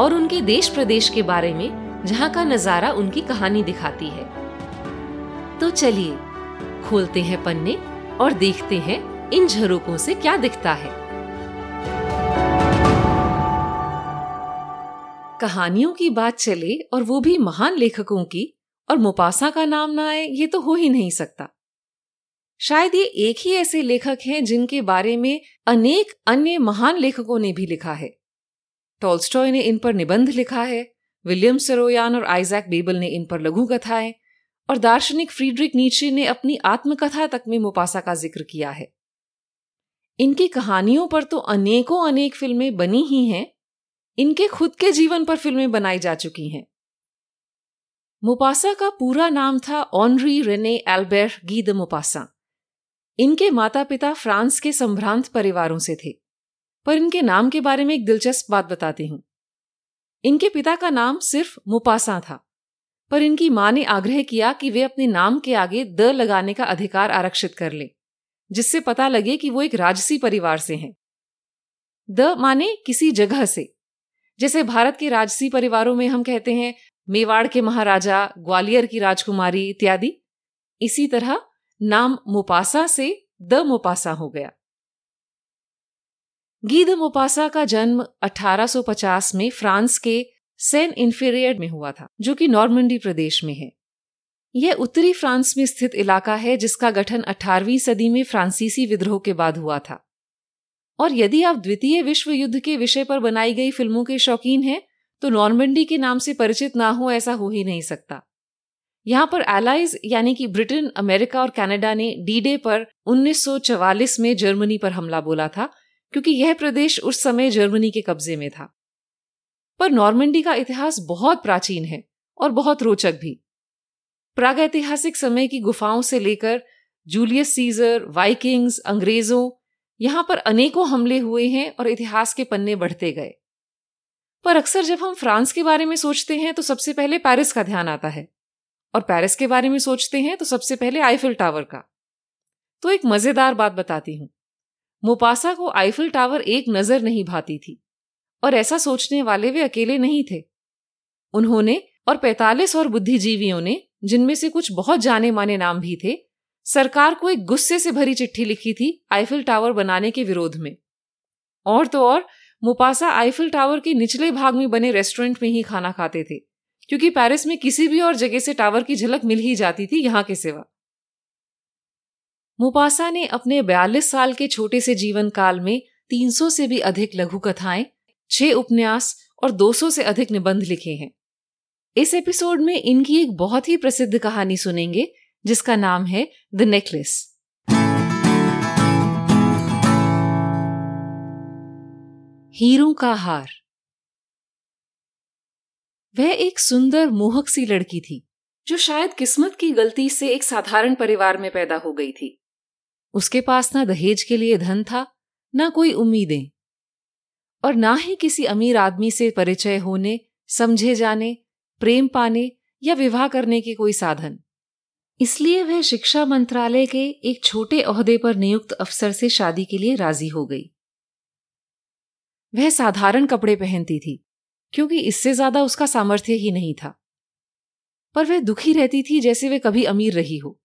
और उनके देश प्रदेश के बारे में, जहाँ का नज़ारा उनकी कहानी दिखाती है। तो चलिए, खोलते हैं पन्ने और देखते हैं इन झरोकों से क्या दिखता है। कहानियों की बात चले और वो भी महान लेखकों की, और मुपासा का नाम ना आए, ये तो हो ही नहीं सकता। शायद ये एक ही ऐसे लेखक हैं जिनके बारे में अनेक अन्य महान लेखकों ने भी लिखा है। टॉल्स्टॉय ने इन पर निबंध लिखा है विलियम सरोयान और आइजैक बेबल ने इन पर लघु कथाएँ, और दार्शनिक फ्रीडरिक नीचे ने अपनी आत्मकथा तक में मुपासा का ज़िक्र किया है। इनकी कहानियों पर तो अनेकों अनेक फ़िल्में बनी ही हैं, इनके खुद के जीवन पर फ़िल्में बनाई जा चुकी हैं। मुपासा का पूरा नाम था ऑनरी रेने एल्बert गी द मुपासा इनके माता पिता फ्रांस के संभ्रांत परिवारों से थे। पर इनके नाम के बारे में एक दिलचस्प बात बताती हूँ। इनके पिता का नाम सिर्फ़ मुपासा था, पर इनकी माँ ने आग्रह किया कि वे अपने नाम के आगे द लगाने का अधिकार आरक्षित कर ले, जिससे पता लगे कि वो एक राजसी परिवार से हैं। द माने किसी जगह से, जैसे भारत के राजसी परिवारों में हम कहते हैं मेवाड़ के महाराजा, ग्वालियर की राजकुमारी इत्यादि। इसी तरह नाम मुपासा से द मुपासा हो गया। गीद मोपासा का जन्म 1850 में फ्रांस के सेन इन्फीरियर में हुआ था, जो कि नॉर्मंडी प्रदेश में है। यह उत्तरी फ्रांस में स्थित इलाका है, जिसका गठन 18वीं सदी में फ्रांसीसी विद्रोह के बाद हुआ था। और यदि आप द्वितीय विश्व युद्ध के विषय पर बनाई गई फ़िल्मों के शौकीन हैं तो नॉर्मंडी के नाम से परिचित ना हो ऐसा हो ही नहीं सकता। यहाँ पर एलाइज यानी कि ब्रिटेन, अमेरिका और कनाडा ने डी डे पर 1944 में जर्मनी पर हमला बोला था क्योंकि यह प्रदेश उस समय जर्मनी के कब्जे में था। पर नॉर्मंडी का इतिहास बहुत प्राचीन है और बहुत रोचक भी। प्रागैतिहासिक समय की गुफाओं से लेकर जूलियस सीजर, वाइकिंग्स, अंग्रेज़ों, यहाँ पर अनेकों हमले हुए हैं और इतिहास के पन्ने बढ़ते गए। पर अक्सर जब हम फ्रांस के बारे में सोचते हैं तो सबसे पहले पेरिस का ध्यान आता है और पेरिस के बारे में सोचते हैं तो सबसे पहले आईफिल टावर का। तो एक मज़ेदार बात बताती हूँ। मुपासा को आईफिल टावर एक नज़र नहीं भाती थी, और ऐसा सोचने वाले वे अकेले नहीं थे। उन्होंने और 45 और बुद्धिजीवियों ने, जिनमें से कुछ बहुत जाने माने नाम भी थे, सरकार को एक गुस्से से भरी चिट्ठी लिखी थी आईफिल टावर बनाने के विरोध में। और तो और, मुपासा आईफिल टावर के निचले भाग में बने रेस्टोरेंट में ही खाना खाते थे, क्योंकि पेरिस में किसी भी और जगह से टावर की झलक मिल ही जाती थी यहाँ के सिवा। मुपासा ने अपने 42 साल के छोटे से जीवन काल में 300 से भी अधिक लघु कथाएँ, छह उपन्यास और 200 से अधिक निबंध लिखे हैं। इस एपिसोड में इनकी एक बहुत ही प्रसिद्ध कहानी सुनेंगे, जिसका नाम है द नेकलेस हीरों का हार। वह एक सुंदर मोहक सी लड़की थी, जो शायद किस्मत की गलती से एक साधारण परिवार में पैदा हो गई थी। उसके पास ना दहेज के लिए धन था, ना कोई उम्मीदें। और ना ही किसी अमीर आदमी से परिचय होने, समझे जाने, प्रेम पाने या विवाह करने के कोई साधन। इसलिए वह शिक्षा मंत्रालय के एक छोटे अहदे पर नियुक्त अफसर से शादी के लिए राज़ी हो गई। वह साधारण कपड़े पहनती थी, क्योंकि इससे ज़्यादा उसका सामर्थ्य ही नहीं था। पर वह दुखी रहती थी जैसे वह कभी अमीर रही हो।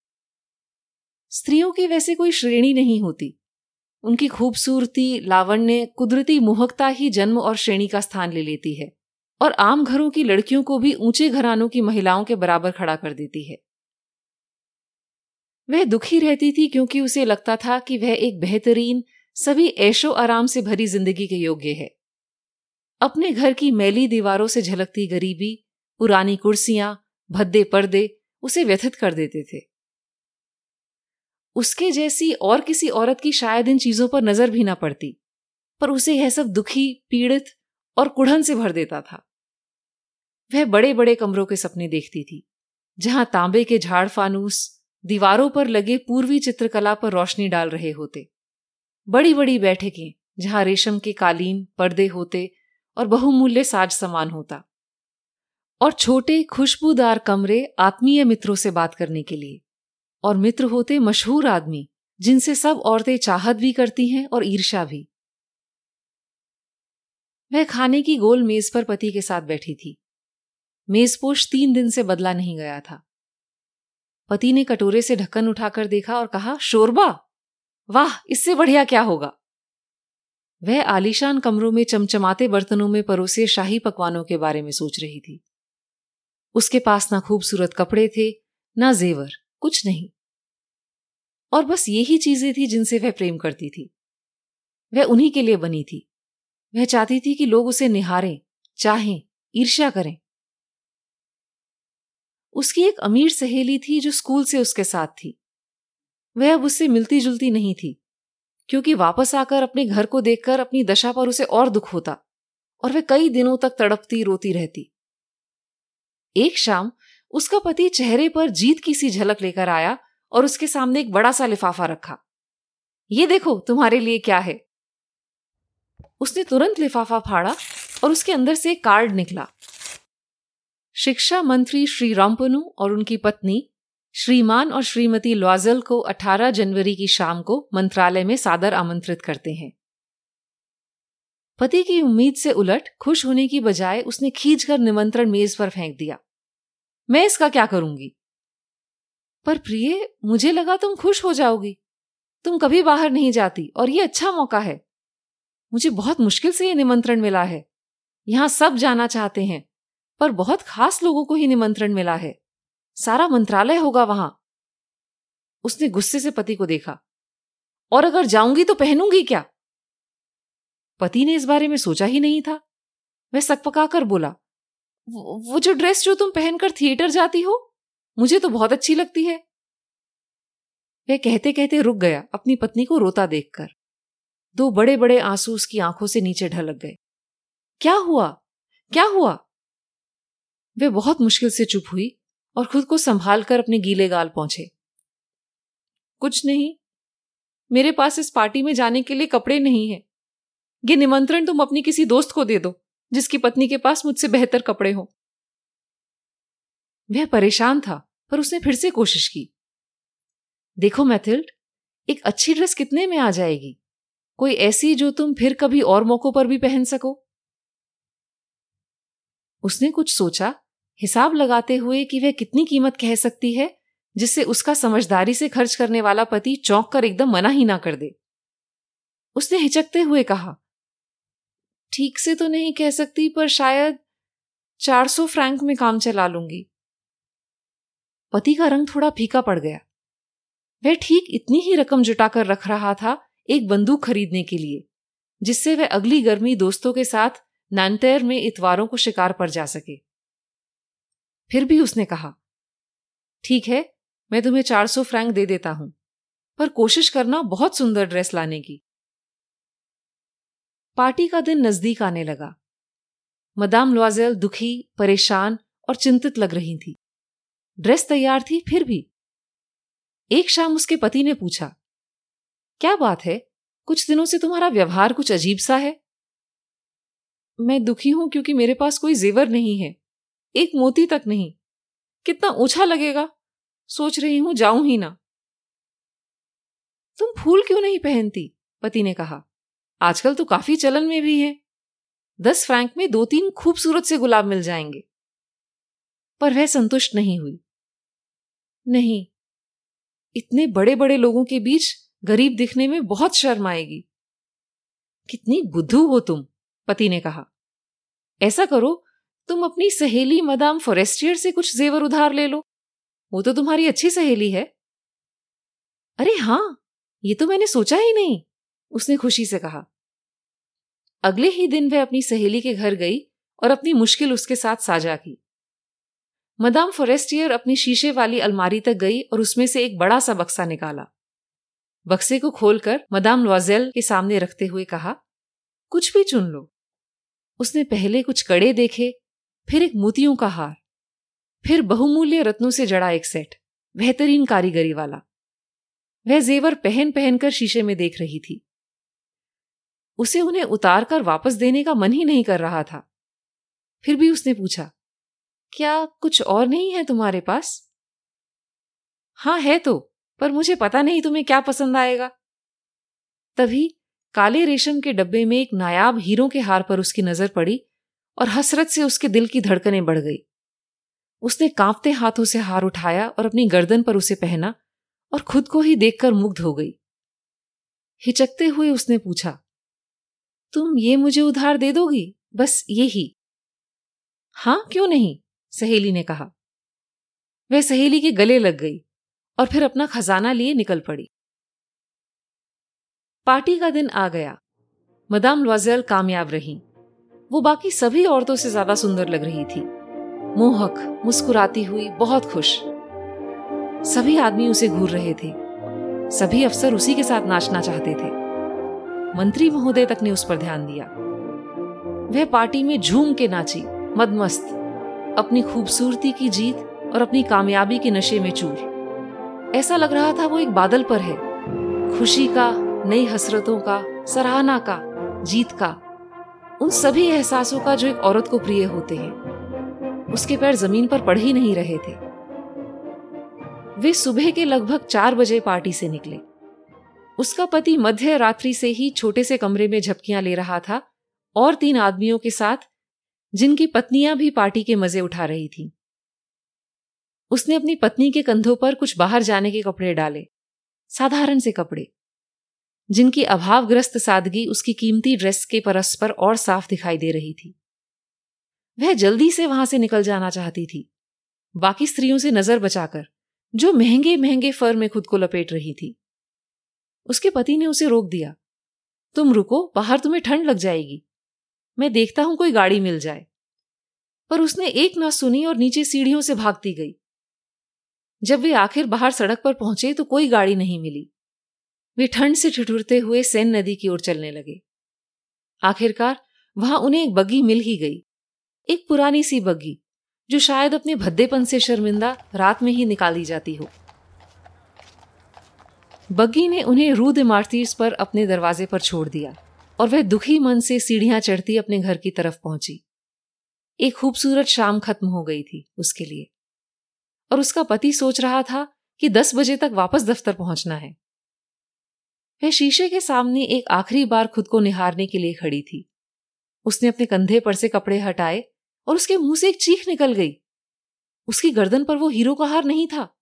स्त्रियों की वैसे कोई श्रेणी नहीं होती। उनकी खूबसूरती, लावण्य, कुदरती मोहकता ही जन्म और श्रेणी का स्थान ले लेती है और आम घरों की लड़कियों को भी ऊँचे घरानों की महिलाओं के बराबर खड़ा कर देती है। वह दुखी रहती थी क्योंकि उसे लगता था कि वह एक बेहतरीन, सभी ऐशो आराम से भरी ज़िंदगी के योग्य है। अपने घर की मैली दीवारों से झलकती गरीबी, पुरानी कुर्सियाँ, भद्दे पर्दे, उसे व्यथित कर देते थे। उसके जैसी और किसी औरत की शायद इन चीज़ों पर नज़र भी ना पड़ती, पर उसे यह सब दुखी, पीड़ित और कुढ़न से भर देता था। वह बड़े बड़े कमरों के सपने देखती थी, जहाँ तांबे के झाड़ फानूस दीवारों पर लगे पूर्वी चित्रकला पर रोशनी डाल रहे होते बड़ी बड़ी बैठकें जहाँ रेशम के कालीन पर्दे होते और बहुमूल्य साज सामान होता, और छोटे खुशबूदार कमरे आत्मीय मित्रों से बात करने के लिए। और मित्र होते मशहूर आदमी, जिनसे सब औरतें चाहत भी करती हैं और ईर्षा भी। वह खाने की गोल मेज पर पति के साथ बैठी थी। मेजपोश तीन दिन से बदला नहीं गया था। पति ने कटोरे से ढक्कन उठाकर देखा और कहा, शोरबा! वाह, इससे बढ़िया क्या होगा? वह आलीशान कमरों में चमचमाते बर्तनों में परोसे शाही पकवानों के बारे में सोच रही थी। उसके पास ना खूबसूरत कपड़े थे, ना जेवर, कुछ नहीं। और बस यही चीज़ें थी जिनसे वह प्रेम करती थी। वह उन्हीं के लिए बनी थी। वह चाहती थी कि लोग उसे निहारें, चाहें, ईर्ष्या करें। उसकी एक अमीर सहेली थी जो स्कूल से उसके साथ थी। वह अब उससे मिलती जुलती नहीं थी, क्योंकि वापस आकर अपने घर को देखकर अपनी दशा पर उसे और दुख होता और वह कई दिनों तक तड़पती रोती रहती। एक शाम उसका पति चेहरे पर जीत की सी झलक लेकर आया और उसके सामने एक बड़ा सा लिफाफा रखा। ये देखो, तुम्हारे लिए क्या है? उसने तुरंत लिफाफा फाड़ा और उसके अंदर से एक कार्ड निकला। शिक्षा मंत्री श्री रामपनु और उनकी पत्नी, श्रीमान और श्रीमती लॉजल को 18 जनवरी की शाम को मंत्रालय में सादर आमंत्रित करते हैं। पति की उम्मीद से उलट, खुश होने की बजाय उसने खींचकर निमंत्रण मेज पर फेंक दिया। मैं इसका क्या करूँगी? पर प्रिय, मुझे लगा तुम खुश हो जाओगी। तुम कभी बाहर नहीं जाती, और ये अच्छा मौका है। मुझे बहुत मुश्किल से ये निमंत्रण मिला है। यहाँ सब जाना चाहते हैं, पर बहुत खास लोगों को ही निमंत्रण मिला है। सारा मंत्रालय होगा वहाँ। उसने गुस्से से पति को देखा। और अगर जाऊँगी तो पहनूँगी क्या? पति ने इस बारे में सोचा ही नहीं था। वह सकपकाकर बोला वो जो ड्रेस जो तुम पहनकर थिएटर जाती हो मुझे तो बहुत अच्छी लगती है। वह कहते कहते रुक गया, अपनी पत्नी को रोता देखकर। दो बड़े बड़े आँसू उसकी आँखों से नीचे ढलक गए। क्या हुआ? क्या हुआ? वे बहुत मुश्किल से चुप हुई और खुद को संभाल कर अपने गीले गाल पहुँचे। कुछ नहीं। मेरे पास इस पार्टी में जाने के लिए कपड़े नहीं है। ये निमंत्रण तुम अपनी किसी दोस्त को दे दो, जिसकी पत्नी के पास मुझसे बेहतर कपड़े हो। वह परेशान था, पर उसने फिर से कोशिश की। देखो मैथिल्ड, एक अच्छी ड्रेस कितने में आ जाएगी? कोई ऐसी जो तुम फिर कभी और मौकों पर भी पहन सको? उसने कुछ सोचा, हिसाब लगाते हुए कि वह कितनी कीमत कह सकती है, जिससे उसका समझदारी से खर्च करने वाला पति चौंक कर एकदम मना ही ना कर दे। उसने हिचकते हुए कहा, ठीक से तो नहीं कह सकती, पर शायद चार सौ फ्रैंक में काम चला लूँगी। पति का रंग थोड़ा फीका पड़ गया। वह ठीक इतनी ही रकम जुटाकर रख रहा था एक बंदूक खरीदने के लिए, जिससे वह अगली गर्मी दोस्तों के साथ नैनटेर में इतवारों को शिकार पर जा सके। फिर भी उसने कहा, ठीक है, मैं तुम्हें चार सौ फ्रैंक दे देता हूँ, पर कोशिश करना बहुत सुंदर ड्रेस लाने की। पार्टी का दिन नज़दीक आने लगा। मदाम लॉजेल दुखी, परेशान और चिंतित लग रही थी। ड्रेस तैयार थी, फिर भी। एक शाम उसके पति ने पूछा, क्या बात है? कुछ दिनों से तुम्हारा व्यवहार कुछ अजीब सा है? मैं दुखी हूँ क्योंकि मेरे पास कोई जेवर नहीं है, एक मोती तक नहीं। कितना ऊँचा लगेगा। सोच रही हूँ जाऊँ ही ना। तुम फूल क्यों नहीं पहनती? पति ने कहा, आजकल तो काफ़ी चलन में भी है। दस फ्रैंक में दो तीन खूबसूरत से गुलाब मिल जाएँगे। पर वह संतुष्ट नहीं हुई। नहीं। इतने बड़े बड़े लोगों के बीच गरीब दिखने में बहुत शर्म आएगी। कितनी बुद्धू हो तुम, पति ने कहा। ऐसा करो, तुम अपनी सहेली मदाम फॉरेस्टियर से कुछ जेवर उधार ले लो। वो तो तुम्हारी अच्छी सहेली है। अरे हाँ, ये तो मैंने सोचा ही नहीं, उसने खुशी से कहा। अगले ही दिन वह अपनी सहेली के घर गई और अपनी मुश्किल उसके साथ साझा की। मदाम फॉरेस्टियर अपनी शीशे वाली अलमारी तक गई और उसमें से एक बड़ा सा बक्सा निकाला। बक्से को खोलकर मदाम लॉजेल के सामने रखते हुए कहा, कुछ भी चुन लो। उसने पहले कुछ कड़े देखे, फिर एक मोतियों का हार, फिर बहुमूल्य रत्नों से जड़ा एक सेट, बेहतरीन कारीगरी वाला। वह जेवर पहन पहनकर शीशे में देख रही थी। उसे उन्हें उतार कर वापस देने का मन ही नहीं कर रहा था। फिर भी उसने पूछा क्या कुछ और नहीं है तुम्हारे पास? हाँ है तो पर मुझे पता नहीं तुम्हें क्या पसंद आएगा। तभी काले रेशम के डब्बे में एक नायाब हीरों के हार पर उसकी नज़र पड़ी और हसरत से उसके दिल की धड़कनें बढ़ गई। उसने कांपते हाथों से हार उठाया और अपनी गर्दन पर उसे पहना और खुद को ही देखकर मुग्ध हो गई। हिचकते हुए उसने पूछा, तुम ये मुझे उधार दे दोगी? बस ये ही हाँ, क्यों नहीं? सहेली ने कहा। वह सहेली के गले लग गई और फिर अपना खजाना लिए निकल पड़ी। पार्टी का दिन आ गया। मदाम लॉजल कामयाब रही। वो बाकी सभी औरतों से ज़्यादा सुंदर लग रही थी। मोहक, मुस्कुराती हुई, बहुत खुश। सभी आदमी उसे घूर रहे थे। सभी अफसर उसी के साथ नाचना चाहते थे। मंत्री महोदय तक ने उस पर ध्यान दिया। वह पार्टी में झूम के नाची, मदमस्त। अपनी खूबसूरती की जीत और अपनी कामयाबी के नशे में चूर। ऐसा लग रहा था वो एक बादल पर है। खुशी का, नई हसरतों का, सराहना का, जीत का, उन सभी एहसासों का जो एक औरत को प्रिय होते हैं। उसके पैर ज़मीन पर पड़ ही नहीं रहे थे। वे सुबह के लगभग चार बजे पार्टी से निकले। उसका पति मध्य रात्रि से ही छोटे से कमरे में झपकियाँ ले रहा था और तीन आदमियों के साथ जिनकी पत्नियाँ भी पार्टी के मज़े उठा रही थीं। उसने अपनी पत्नी के कंधों पर कुछ बाहर जाने के कपड़े डाले, साधारण से कपड़े। जिनकी अभावग्रस्त सादगी उसकी कीमती ड्रेस के परस्पर और साफ़ दिखाई दे रही थी। वह जल्दी से वहाँ से निकल जाना चाहती थी, बाकी स्त्रियों से नज़र बचाकर, जो महँगे महँगे फर में खुद को लपेट रही थी। उसके पति ने उसे रोक दिया, तुम रुको, बाहर तुम्हें ठंड लग जाएगी। मैं देखता हूँ कोई गाड़ी मिल जाए। पर उसने एक ना सुनी और नीचे सीढ़ियों से भागती गई। जब वे आखिर बाहर सड़क पर पहुँचे तो कोई गाड़ी नहीं मिली। वे ठंड से ठिठुरते हुए सेन नदी की ओर चलने लगे। आखिरकार वहाँ उन्हें एक बग्गी मिल ही गई। एक पुरानी सी बग्गी, जो शायद अपने भद्देपन से शर्मिंदा रात में ही निकाली जाती हो। बग्गी ने उन्हें रूद मार्तीस पर अपने दरवाजे पर छोड़ दिया। और वह दुखी मन से सीढ़ियाँ चढ़ती अपने घर की तरफ़ पहुँची। एक खूबसूरत शाम खत्म हो गई थी उसके लिए। और उसका पति सोच रहा था कि दस बजे तक वापस दफ्तर पहुँचना है। वह शीशे के सामने एक आखिरी बार खुद को निहारने के लिए खड़ी थी। उसने अपने कंधे पर से कपड़े हटाए और उसके मुँह से एक चीख निकल गई। उसकी गर्दन पर वो हीरो का हार नहीं था।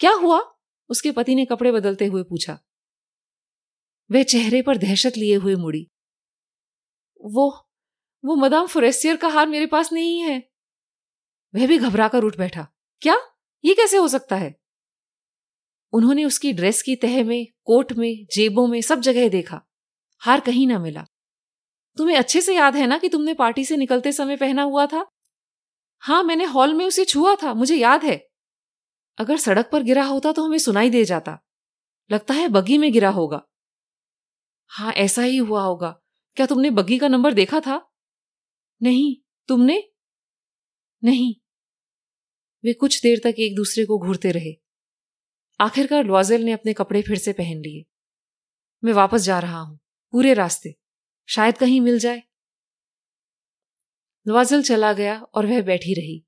क्या हुआ? उसके पति ने कपड़े बदलते हुए पूछा। वह चेहरे पर दहशत लिए हुए मुड़ी। वो वो मदाम फुरेसियर का हार मेरे पास नहीं है। वह भी घबराकर उठ बैठा। क्या? ये कैसे हो सकता है? उन्होंने उसकी ड्रेस की तह में, कोट में, जेबों में सब जगह देखा। हार कहीं ना मिला। तुम्हें अच्छे से याद है ना कि तुमने पार्टी से निकलते समय पहना हुआ था? हाँ, मैंने हॉल में उसे छुआ था, मुझे याद है। अगर सड़क पर गिरा होता तो हमें सुनाई दे जाता। लगता है बगी में गिरा होगा। हाँ ऐसा ही हुआ होगा। क्या तुमने बग्गी का नंबर देखा था? नहीं, तुमने? नहीं। वे कुछ देर तक एक दूसरे को घूरते रहे। आखिरकार लॉजेल ने अपने कपड़े फिर से पहन लिए। मैं वापस जा रहा हूँ, पूरे रास्ते। शायद कहीं मिल जाए। लॉजल चला गया और वह बैठी रही,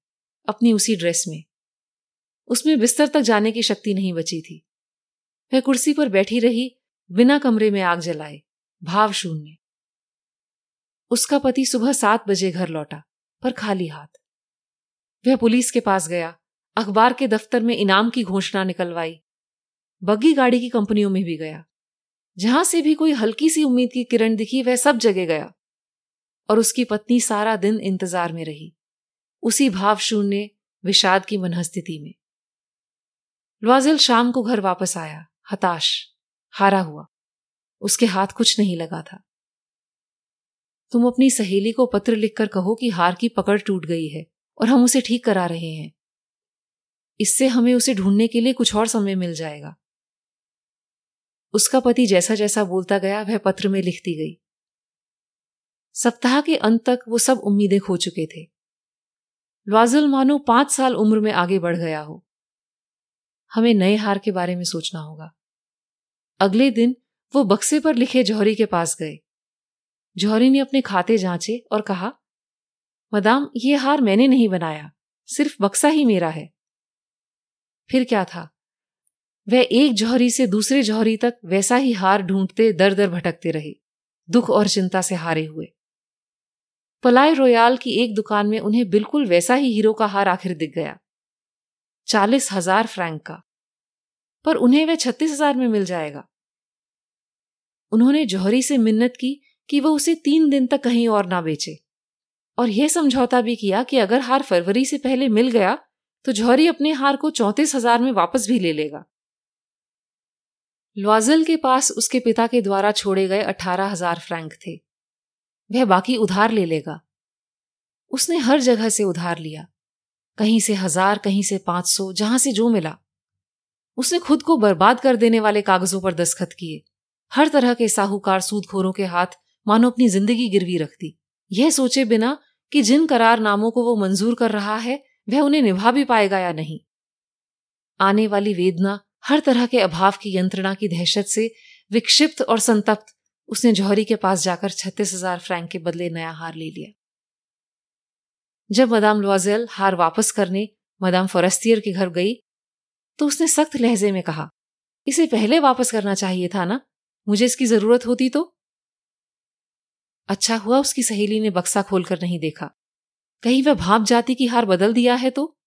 अपनी उसी ड्रेस में। उसमें बिस्तर तक जाने की शक्ति नहीं बची थी। वह कुर्सी पर बैठी रही बिना कमरे में आग जलाए, भाव शून्य। उसका पति सुबह सात बजे घर लौटा, पर खाली हाथ। वह पुलिस के पास गया, अखबार के दफ्तर में इनाम की घोषणा निकलवाई। बग्गी गाड़ी की कंपनियों में भी गया। जहाँ से भी कोई हल्की सी उम्मीद की किरण दिखी, वह सब जगह गया। और उसकी पत्नी सारा दिन इंतज़ार में रही, उसी भाव शून्य, विषाद की मनस्थिति में। लवाजिल शाम को घर वापस आया, हताश। हारा हुआ। उसके हाथ कुछ नहीं लगा था। तुम अपनी सहेली को पत्र लिखकर कहो कि हार की पकड़ टूट गई है और हम उसे ठीक करा रहे हैं। इससे हमें उसे ढूँढने के लिए कुछ और समय मिल जाएगा। उसका पति जैसा जैसा बोलता गया, वह पत्र में लिखती गई। सप्ताह के अंत तक वो सब उम्मीदें खो चुके थे। लॉजल मानो पाँच साल उम्र में आगे बढ़ गया हो। हमें नए हार के बारे में सोचना होगा। अगले दिन वो बक्से पर लिखे जौहरी के पास गए। जौहरी ने अपने खाते जांचे और कहा, मदाम, ये हार मैंने नहीं बनाया, सिर्फ़ बक्सा ही मेरा है। फिर क्या था? वह एक जौहरी से दूसरे जौहरी तक वैसा ही हार ढूंढते दर दर भटकते रहे, दुख और चिंता से हारे हुए। पलाय रोयाल की एक दुकान में उन्हें बिल्कुल वैसा ही हीरो का हार आखिर दिख गया, चालीस हज़ार फ्रैंक का। पर उन्हें वह छत्तीस हज़ार में मिल जाएगा। उन्होंने जौहरी से मिन्नत की कि वह उसे तीन दिन तक कहीं और ना बेचे। और यह समझौता भी किया कि अगर हार फरवरी से पहले मिल गया तो जौहरी अपने हार को चौंतीस हज़ार में वापस भी ले लेगा। लॉजल के पास उसके पिता के द्वारा छोड़े गए अठारह हज़ार फ्रैंक थे। वह बाकी उधार ले लेगा। उसने हर जगह से उधार लिया। कहीं से हज़ार, कहीं से पाँच सौ, जहाँ से जो मिला। उसने खुद को बर्बाद कर देने वाले कागजों पर दस्खत किए। हर तरह के साहूकार सूदखोरों के हाथ मानो अपनी ज़िंदगी गिरवी रखती। यह सोचे बिना कि जिन करार नामों को वो मंजूर कर रहा है, वह उन्हें निभा भी पाएगा या नहीं। आने वाली वेदना, हर तरह के अभाव की यंत्रणा की दहशत से विक्षिप्त और संतप्त, उसने जौहरी के पास जाकर छत्तीस हज़ार फ्रैंक के बदले नया हार ले लिया। जब मदाम लॉजेल हार वापस करने मदाम फॉरेस्टियर के घर गई तो उसने सख्त लहजे में कहा, इसे पहले वापस करना चाहिए था ना? मुझे इसकी ज़रूरत होती तो? अच्छा हुआ उसकी सहेली ने बक्सा खोलकर नहीं देखा। कहीं वह भाप जाती की हार बदल दिया है तो?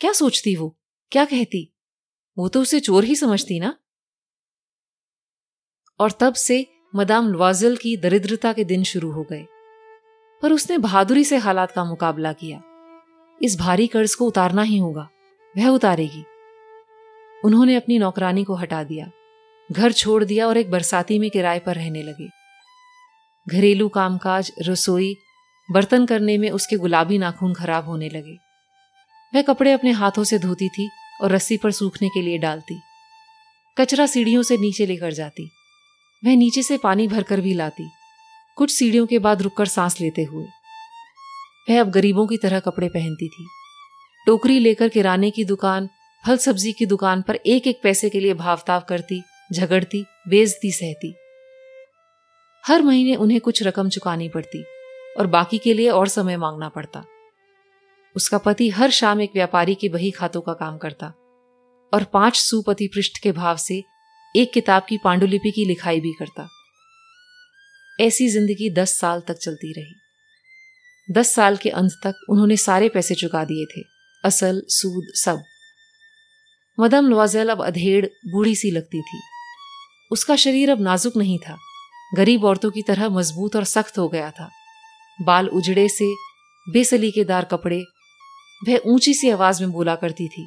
क्या सोचती वो? क्या कहती? वो तो उसे चोर ही समझती ना? और तब से मदाम लवाजल की दरिद्रता के दिन शुरू हो गए। पर उसने बहादुरी से हालात का मुकाबला किया। इस भारी कर्ज को उतारना ही होगा। वह उतारेगी। उन्होंने अपनी नौकरानी को हटा दिया। घर छोड़ दिया और एक बरसाती में किराए पर रहने लगे। घरेलू कामकाज, रसोई, बर्तन करने में उसके गुलाबी नाखून खराब होने लगे। वह कपड़े अपने हाथों से धोती थी और रस्सी पर सूखने के लिए डालती। कचरा सीढ़ियों से नीचे लेकर जाती। वह नीचे से पानी भरकर भी लाती। कुछ सीढ़ियों के बाद रुककर सांस लेते हुए। वह अब गरीबों की तरह कपड़े पहनती थी। टोकरी लेकर किराने की दुकान, फल सब्ज़ी की दुकान पर एक एक पैसे के लिए भावताव करती झगड़ती बेजती सहती। हर महीने उन्हें कुछ रकम चुकानी पड़ती और बाकी के लिए और समय मांगना पड़ता। उसका पति हर शाम एक व्यापारी के बही खातों का काम करता और पाँच सुपति पृष्ठ के भाव से एक किताब की पांडुलिपि की लिखाई भी करता। ऐसी ज़िंदगी दस साल तक चलती रही। दस साल के अंत तक उन्होंने सारे पैसे चुका दिए थे, असल, सूद, सब। मदम लवाजेल अब अधेड़, बूढ़ी सी लगती थी। उसका शरीर अब नाजुक नहीं था। गरीब औरतों की तरह मज़बूत और सख्त हो गया था। बाल उजड़े से बेसलीकेदार कपड़े, वह ऊँची सी आवाज़ में बोला करती थी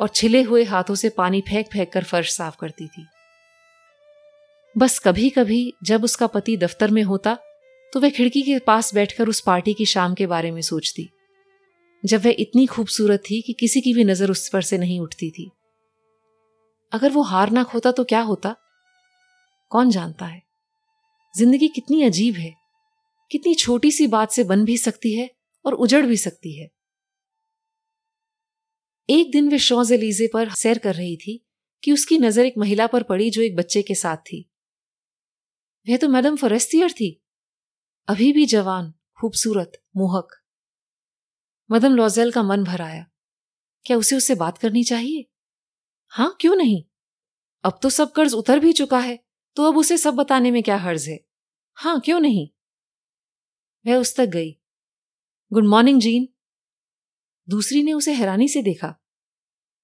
और छिले हुए हाथों से पानी फेंक फेंक कर फर्श साफ़ करती थी। बस कभी कभी जब उसका पति दफ्तर में होता तो वह खिड़की के पास बैठकर उस पार्टी की शाम के बारे में सोचती। जब वह इतनी खूबसूरत थी कि किसी की भी नज़र उस पर से नहीं उठती थी। अगर वो हार ना खोता तो क्या होता? कौन जानता है? ज़िंदगी कितनी अजीब है। कितनी छोटी सी बात से बन भी सकती है और उजड़ भी सकती है। एक दिन वे शौज एलीजे पर सैर कर रही थी कि उसकी नज़र एक महिला पर पड़ी जो एक बच्चे के साथ थी। वह तो मैडम फॉरेस्टियर थी। अभी भी जवान, खूबसूरत, मोहक। मदम लॉजेल का मन भर आया। क्या उसे उससे बात करनी चाहिए? हाँ, क्यों नहीं? अब तो सब कर्ज उतर भी चुका है। तो अब उसे सब बताने में क्या हर्ज है? हाँ, क्यों नहीं? वह उस तक गई। Good morning, Jean. दूसरी ने उसे हैरानी से देखा।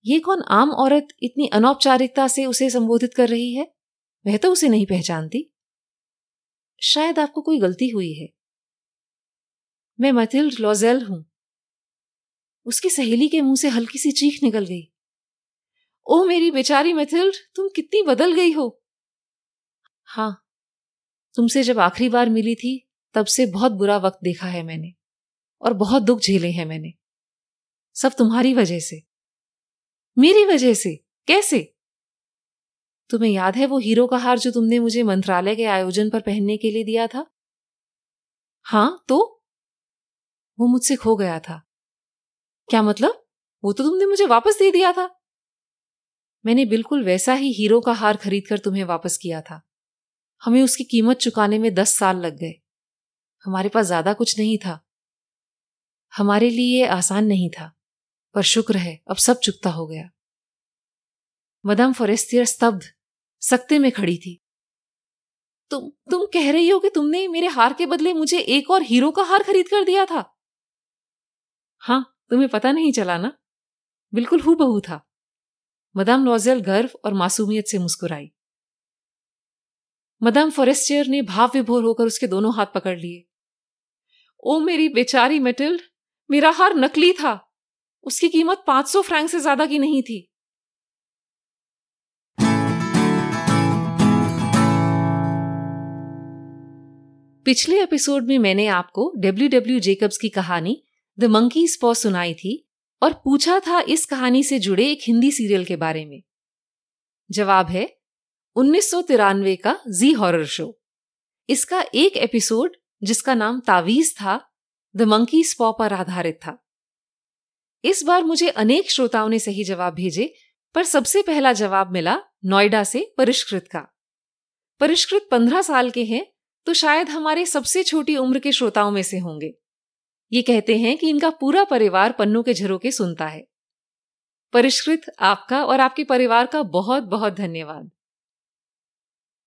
ये कौन आम औरत इतनी अनौपचारिकता से उसे संबोधित कर रही है? वह तो उसे नहीं पहचानती। शायद आपको कोई गलती हुई है। मैं मथिल्ड लॉजेल हूँ। उसकी सहेली के मुँह से हल्की सी चीख निकल गई। ओ मेरी बेचारी मैथिल्ड तुम कितनी बदल गई हो। हाँ, तुमसे जब आखिरी बार मिली थी, तब से बहुत बुरा वक्त देखा है मैंने और बहुत दुख झेले हैं मैंने। सब तुम्हारी वजह से। मेरी वजह से? कैसे? तुम्हें याद है वो हीरो का हार जो तुमने मुझे मंत्रालय के आयोजन पर पहनने के लिए दिया था? हाँ तो? वो मुझसे खो गया था। क्या मतलब? वो तो तुमने मुझे वापस दे दिया था। मैंने बिल्कुल वैसा ही हीरो का हार खरीद कर तुम्हें वापस किया था। हमें उसकी कीमत चुकाने में दस साल लग गए। हमारे पास ज़्यादा कुछ नहीं था। हमारे लिए ये आसान नहीं था, पर शुक्र है, अब सब चुकता हो गया। मदम फॉरेस्टियर स्तब्ध सकते में खड़ी थी। तुम तुम कह रही हो कि तुमने मेरे हार के बदले मुझे एक और हीरो का हार खरीद कर दिया था? हाँ तुम्हें पता नहीं चला ना? बिल्कुल हु बहू था। मदाम लॉजेल गर्व और मासूमियत से मुस्कुराई। मदाम फॉरेस्टियर ने भाव विभोर होकर उसके दोनों हाथ पकड़ लिए। ओ, मेरी बेचारी मेटिल्ड मेरा हार नकली था। उसकी कीमत 500 फ्रैंक से ज़्यादा की नहीं थी। पिछले एपिसोड में मैंने आपको डब्ल्यू डब्ल्यू जेकब्स की कहानी द मंकीज पॉ सुनाई थी और पूछा था इस कहानी से जुड़े एक हिंदी सीरियल के बारे में। जवाब है उन्नीस सौ तिरानवे का जी हॉरर शो। इसका एक एपिसोड, जिसका नाम तावीज था, द मंकी स्पॉ पर आधारित था। इस बार मुझे अनेक श्रोताओं ने सही जवाब भेजे, पर सबसे पहला जवाब मिला नोएडा से परिष्कृत का। परिष्कृत पंद्रह साल के हैं तो शायद हमारे सबसे छोटी उम्र के श्रोताओं में से होंगे। ये कहते हैं कि इनका पूरा परिवार पन्नों के झरोके सुनता है। परिष्कृत, आपका और आपके परिवार का बहुत बहुत धन्यवाद।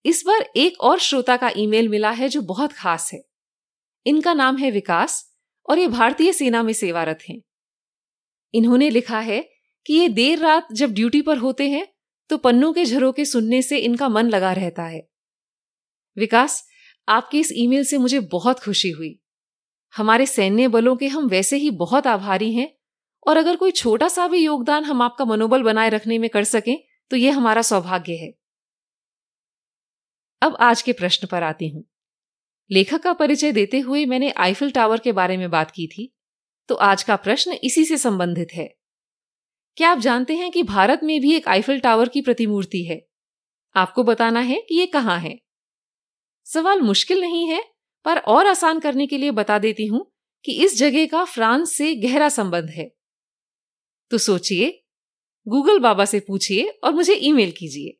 इस बार एक और श्रोता का ईमेल मिला है जो बहुत खास है। इनका नाम है विकास और ये भारतीय सेना में सेवारत हैं। इन्होंने लिखा है कि ये देर रात जब ड्यूटी पर होते हैं तो पन्नों के झरोके सुनने से इनका मन लगा रहता है। विकास, आपके इस ईमेल से मुझे बहुत खुशी हुई। हमारे सैन्य बलों के हम वैसे ही बहुत आभारी हैं और अगर कोई छोटा सा भी योगदान हम आपका मनोबल बनाए रखने में कर सकें तो यह हमारा सौभाग्य है। अब आज के प्रश्न पर आती हूँ। लेखक का परिचय देते हुए मैंने आईफिल टावर के बारे में बात की थी तो आज का प्रश्न इसी से संबंधित है। क्या आप जानते हैं कि भारत में भी एक आईफिल टावर की प्रतिमूर्ति है? आपको बताना है कि ये कहाँ है? सवाल मुश्किल नहीं है, पर और आसान करने के लिए बता देती हूँ कि इस जगह का फ्रांस से गहरा संबंध है। तो सोचिए, गूगल बाबा से पूछिए और मुझे ईमेल कीजिए।